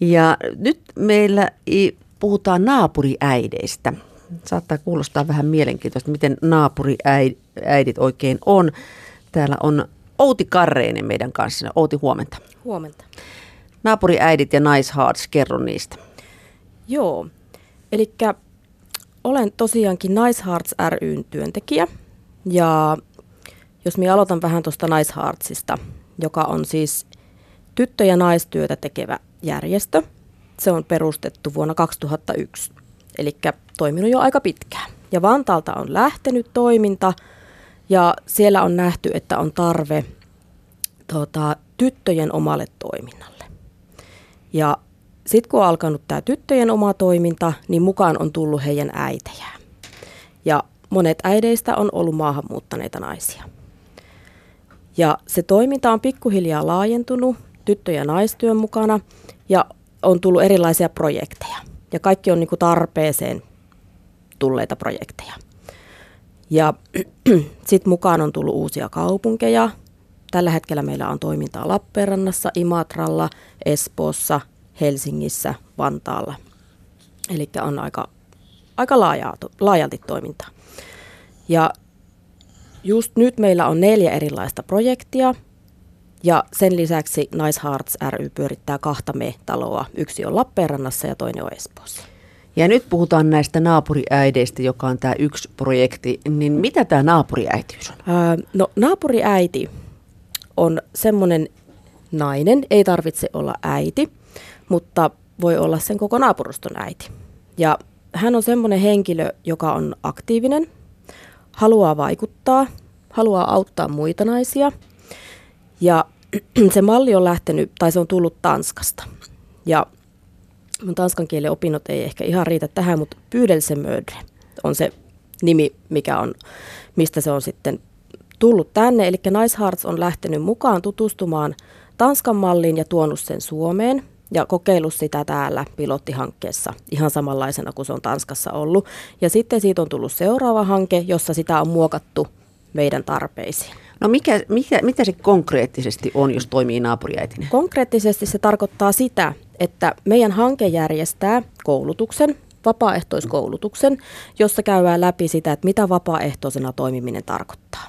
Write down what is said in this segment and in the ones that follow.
Ja nyt meillä puhutaan naapuriäideistä. Saattaa kuulostaa vähän mielenkiintoista, miten naapuriäidit oikein on. Täällä on Outi Karreinen meidän kanssa. Outi, huomenta. Huomenta. Naapuriäidit ja Nice Hearts, kerro niistä. Joo, eli olen tosiaankin Nice Hearts ryn työntekijä. Ja jos minä aloitan vähän tuosta Nice Heartsista, joka on siis tyttö- ja naistyötä tekevä järjestö. Se on perustettu vuonna 2001, eli toiminut jo aika pitkään. Ja Vantaalta on lähtenyt toiminta ja siellä on nähty, että on tarve tota, tyttöjen omalle toiminnalle. Ja sitten kun on alkanut tämä tyttöjen oma toiminta, niin mukaan on tullut heidän äitejään. Ja monet äideistä on ollut maahanmuuttaneita naisia. Ja se toiminta on pikkuhiljaa laajentunut tyttö- ja naistyön mukana ja on tullut erilaisia projekteja. Ja kaikki on niin kuin tarpeeseen tulleita projekteja. Ja sitten mukaan on tullut uusia kaupunkeja. Tällä hetkellä meillä on toimintaa Lappeenrannassa, Imatralla, Espoossa, Helsingissä, Vantaalla. Eli on aika, aika laajaa, laajalti toimintaa. Ja just nyt meillä on neljä erilaista projektia – ja sen lisäksi Nice Hearts ry pyörittää kahta me-taloa. Yksi on Lappeenrannassa ja toinen on Espoossa. Ja nyt puhutaan näistä naapuriäideistä, joka on tämä yksi projekti. Niin mitä tämä naapuriäitiys on? Öö, no naapuriäiti on semmoinen nainen, ei tarvitse olla äiti, mutta voi olla sen koko naapuruston äiti. Ja hän on semmoinen henkilö, joka on aktiivinen, haluaa vaikuttaa, haluaa auttaa muita naisia – ja se malli on lähtenyt, tai se on tullut Tanskasta. Ja mun tanskan kielen opinnot ei ehkä ihan riitä tähän, mutta Pyydelsemödre on se nimi, mikä on, mistä se on sitten tullut tänne. Eli Nice Hearts on lähtenyt mukaan tutustumaan Tanskan malliin ja tuonut sen Suomeen ja kokeillut sitä täällä pilottihankkeessa ihan samanlaisena kuin se on Tanskassa ollut. Ja sitten siitä on tullut seuraava hanke, jossa sitä on muokattu meidän tarpeisiin. No mikä, mikä, mitä se konkreettisesti on, jos toimii naapuriäitinä? Konkreettisesti se tarkoittaa sitä, että meidän hanke järjestää koulutuksen, vapaaehtoiskoulutuksen, jossa käydään läpi sitä, että mitä vapaaehtoisena toimiminen tarkoittaa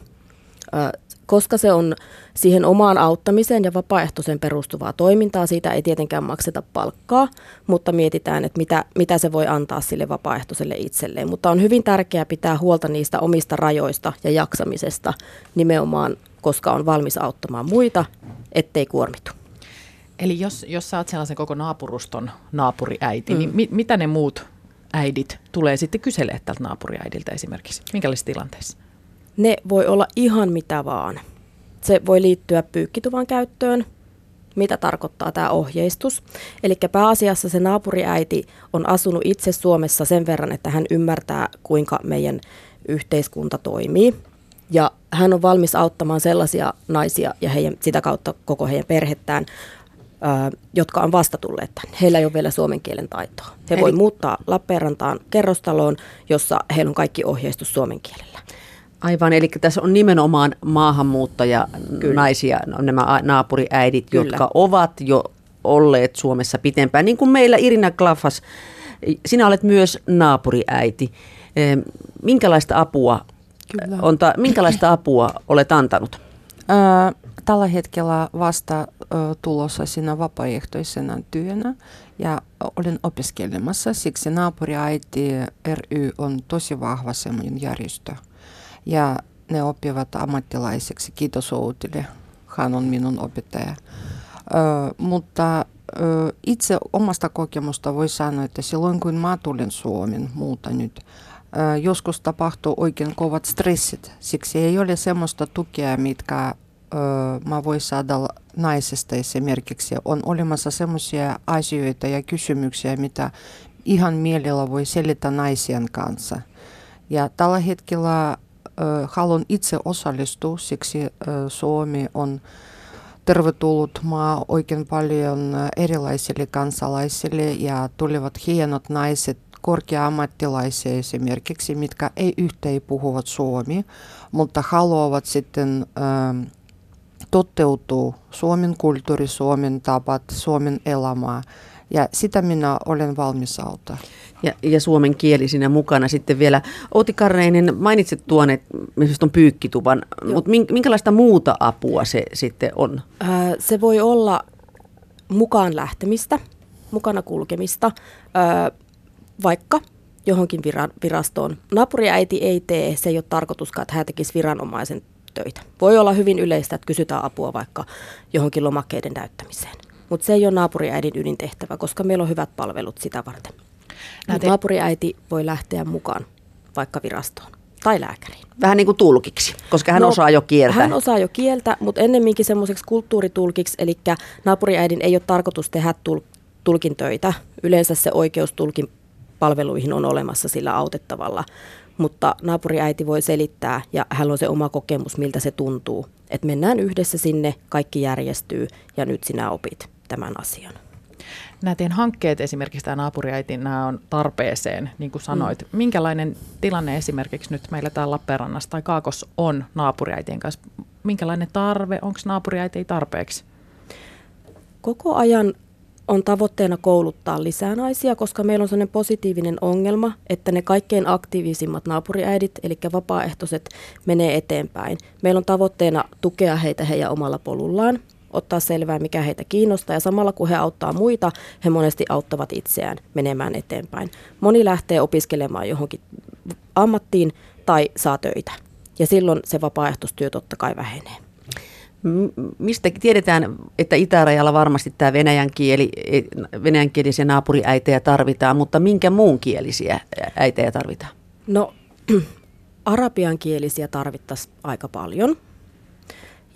koska se on siihen omaan auttamiseen ja vapaaehtoisen perustuvaa toimintaa, siitä ei tietenkään makseta palkkaa, mutta mietitään, että mitä, mitä se voi antaa sille vapaaehtoiselle itselleen. Mutta on hyvin tärkeää pitää huolta niistä omista rajoista ja jaksamisesta nimenomaan, koska on valmis auttamaan muita, ettei kuormitu. Eli jos, jos sä oot sellaisen koko naapuruston naapuriäiti, niin mm. niin mi, mitä ne muut äidit tulee sitten kyselemään tältä naapuriäidiltä esimerkiksi? Minkälaisissa tilanteissa? Ne voi olla ihan mitä vaan. Se voi liittyä pyykkituvan käyttöön, mitä tarkoittaa tämä ohjeistus. Eli pääasiassa se naapuriäiti on asunut itse Suomessa sen verran, että hän ymmärtää, kuinka meidän yhteiskunta toimii. Ja hän on valmis auttamaan sellaisia naisia ja heidän, sitä kautta koko heidän perhettään, ö, jotka on vasta tulleet tänne. Heillä ei ole vielä suomen kielen taitoa. He Eli... voi muuttaa Lappeenrantaan kerrostaloon, jossa heillä on kaikki ohjeistus suomen kielellä. Aivan, eli tässä on nimenomaan maahanmuuttaja Kyllä. naisia, no, nämä naapuriäidit, Kyllä. jotka ovat jo olleet Suomessa pitempään. Niin kuin meillä Irina Klaffas, sinä olet myös naapuriäiti. Minkälaista apua, Kyllä. On ta, minkälaista apua olet antanut? tällä hetkellä vasta tulossa siinä vapaaehtoisena työnä ja olen opiskelemassa, siksi naapuriäiti ry on tosi vahva semmoinen järjestö ja ne oppivat ammattilaiseksi. Kiitos Outille, hän on minun opettaja. Ö, mutta ö, itse omasta kokemusta voi sanoa, että silloin kun mä tulin Suomen muuta nyt, ö, joskus tapahtuu oikein kovat stressit. Siksi ei ole semmoista tukea, mitkä mä voin saada naisesta esimerkiksi. On olemassa semmoisia asioita ja kysymyksiä, mitä ihan mielellä voi selittää naisien kanssa. Ja tällä hetkellä haluan itse osallistua, siksi Suomi on tervetullut maa oikein paljon erilaisille kansalaisille ja tulevat hienot naiset, korkea-ammattilaisia esimerkiksi, mitkä ei yhteen puhuvat suomi, mutta haluavat sitten toteutua Suomen kulttuuri, Suomen tapat, Suomen elämää. Ja sitä minä olen valmis auttaa. Ja, ja suomen kieli siinä mukana sitten vielä. Outi Karreinen, mainitsit tuon, että on pyykkituvan, mutta minkälaista muuta apua se sitten on? Ää, se voi olla mukaan lähtemistä, mukana kulkemista, ää, vaikka johonkin viran, virastoon. Naapuriäiti ei tee, se ei ole tarkoituskaan, että hän tekisi viranomaisen töitä. Voi olla hyvin yleistä, että kysytään apua vaikka johonkin lomakkeiden täyttämiseen. Mutta se ei ole naapuriäidin ydintehtävä, koska meillä on hyvät palvelut sitä varten. Te... Naapuriäiti voi lähteä mukaan vaikka virastoon tai lääkäriin. Vähän niin kuin tulkiksi, koska hän no, osaa jo kieltä. Hän osaa jo kieltä, mutta ennemminkin semmoiseksi kulttuuritulkiksi, eli naapuriäidin ei ole tarkoitus tehdä tul- tulkin töitä. Yleensä se oikeus tulkin palveluihin on olemassa sillä autettavalla, mutta naapuriäiti voi selittää ja hän on se oma kokemus, miltä se tuntuu. Että mennään yhdessä sinne, kaikki järjestyy ja nyt sinä opit tämän asian. Nämä teidän hankkeet esimerkiksi tämä naapuriäiti, nämä on tarpeeseen, niin kuin sanoit. Mm. Minkälainen tilanne esimerkiksi nyt meillä täällä Lappeenrannassa tai Kaakos on naapuriäitien kanssa? Minkälainen tarve, onko naapuriäiti tarpeeksi? Koko ajan on tavoitteena kouluttaa lisää naisia, koska meillä on sellainen positiivinen ongelma, että ne kaikkein aktiivisimmat naapuriäidit, eli vapaaehtoiset, menee eteenpäin. Meillä on tavoitteena tukea heitä heidän omalla polullaan, ottaa selvää, mikä heitä kiinnostaa, ja samalla kun he auttaa muita, he monesti auttavat itseään menemään eteenpäin. Moni lähtee opiskelemaan johonkin ammattiin tai saa töitä, ja silloin se vapaaehtoistyö totta kai vähenee mistä tiedetään, että itärajalla varmasti tämä venäjän kieli, e, venäjänkielisiä naapuriäitejä tarvitaan, mutta minkä muun kielisiä äitejä tarvitaan? No, arabiankielisiä tarvittaisiin aika paljon.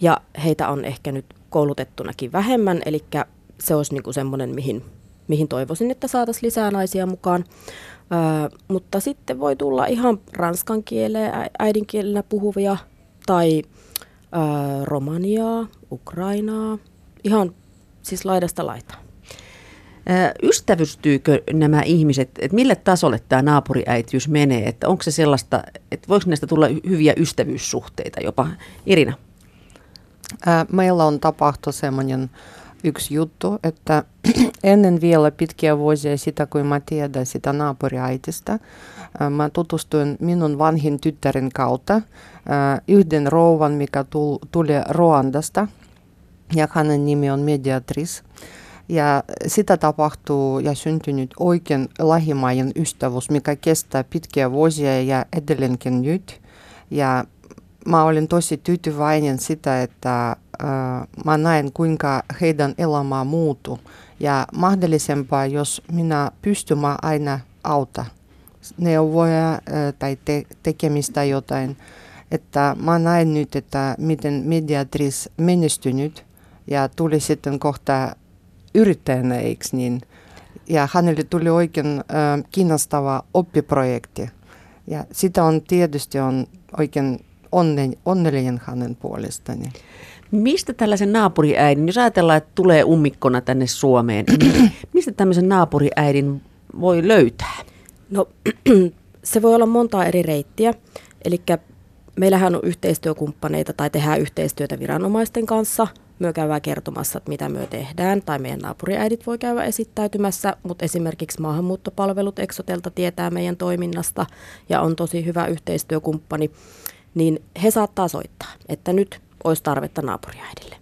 Ja heitä on ehkä nyt koulutettunakin vähemmän, eli se olisi niinku semmoinen, mihin, mihin toivoisin, että saataisiin lisää naisia mukaan. Ö, mutta sitten voi tulla ihan ranskan kieleen äidinkielenä puhuvia tai ää, Romaniaa, Ukrainaa, ihan siis laidasta laitaa. Ystävystyykö nämä ihmiset, että mille tasolle tämä naapuriäitiys menee? Että onko se sellaista, että voiko näistä tulla hyviä ystävyyssuhteita jopa? Irina? Meillä on tapahtunut semmoinen yksi juttu, että ennen vielä pitkiä vuosia sitä, kun mä tiedän sitä naapuriäitistä, mä tutustuin minun vanhin tyttären kautta yhden rouvan, mikä tuli Ruandasta, ja hänen nimi on Mediatris. Ja sitä tapahtuu ja syntynyt oikein lähimainen ystävyys, mikä kestää pitkiä vuosia ja edelleenkin nyt. Ja mä olin tosi tyytyväinen sitä, että äh, mä näen kuinka heidän elämä muuttuu. Ja mahdollisempaa, jos minä pystyn aina auta neuvoja äh, tai te- tekemistä jotain. Että mä näen nyt, että miten mediatris menestynyt ja tuli sitten kohta yrittäjänä, eikö niin? Ja hänelle tuli oikein äh, kiinnostava oppiprojekti. Ja sitä on tietysti on oikein onnen, onnellinen hänen puolestani. Mistä tällaisen naapuriäidin, jos ajatellaan, että tulee ummikkona tänne Suomeen, niin mistä tämmöisen naapuriäidin voi löytää? No se voi olla monta eri reittiä. Eli meillähän on yhteistyökumppaneita tai tehdään yhteistyötä viranomaisten kanssa. Me käydään kertomassa, että mitä me tehdään, tai meidän naapuriäidit voi käydä esittäytymässä, mutta esimerkiksi maahanmuuttopalvelut Exotelta tietää meidän toiminnasta ja on tosi hyvä yhteistyökumppani niin he saattaa soittaa, että nyt olisi tarvetta naapuriäidille.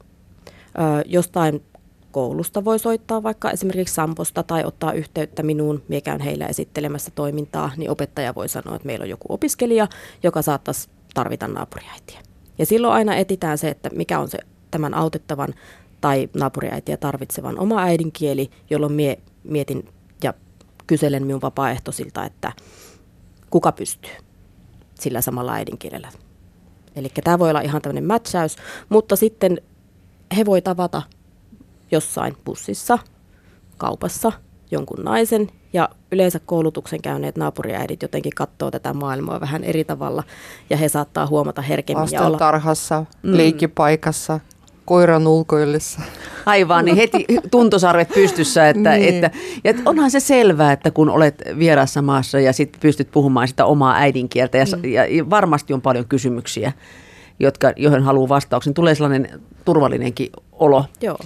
Jostain koulusta voi soittaa vaikka esimerkiksi Samposta tai ottaa yhteyttä minuun, mikä on heillä esittelemässä toimintaa, niin opettaja voi sanoa, että meillä on joku opiskelija, joka saattaisi tarvita naapuriäitiä. Ja silloin aina etitään se, että mikä on se tämän autettavan tai naapuriäitiä tarvitsevan oma äidinkieli, jolloin mie mietin ja kyselen minun vapaaehtoisilta, että kuka pystyy sillä samalla äidinkielellä. Eli tämä voi olla ihan tämmöinen mätsäys, mutta sitten he voi tavata jossain bussissa, kaupassa jonkun naisen ja yleensä koulutuksen käyneet naapuriäidit jotenkin katsoo tätä maailmaa vähän eri tavalla ja he saattaa huomata herkemmin. Lastentarhassa, mm. leikkipaikassa koiran ulkoillessa. Aivan, niin heti tuntosarvet pystyssä. Että, niin. että, ja onhan se selvää, että kun olet vierassa maassa ja sitten pystyt puhumaan sitä omaa äidinkieltä ja, mm. ja, ja varmasti on paljon kysymyksiä, jotka, joihin haluaa vastauksen. Tulee sellainen turvallinenkin olo. Joo.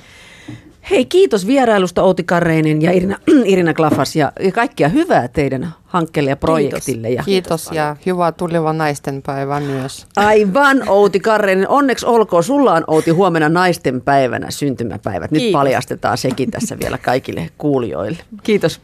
Hei, kiitos vierailusta Outi Karreinen ja Irina, Irina Klafas ja kaikkia hyvää teidän hankkeelle ja projektille. Kiitos, ja, kiitos ja hyvää tuleva naisten päivä myös. Aivan Outi Karreinen, onneksi olkoon. Sulla on Outi huomenna naisten päivänä syntymäpäivät. Nyt kiitos. paljastetaan sekin tässä vielä kaikille kuulijoille. Kiitos.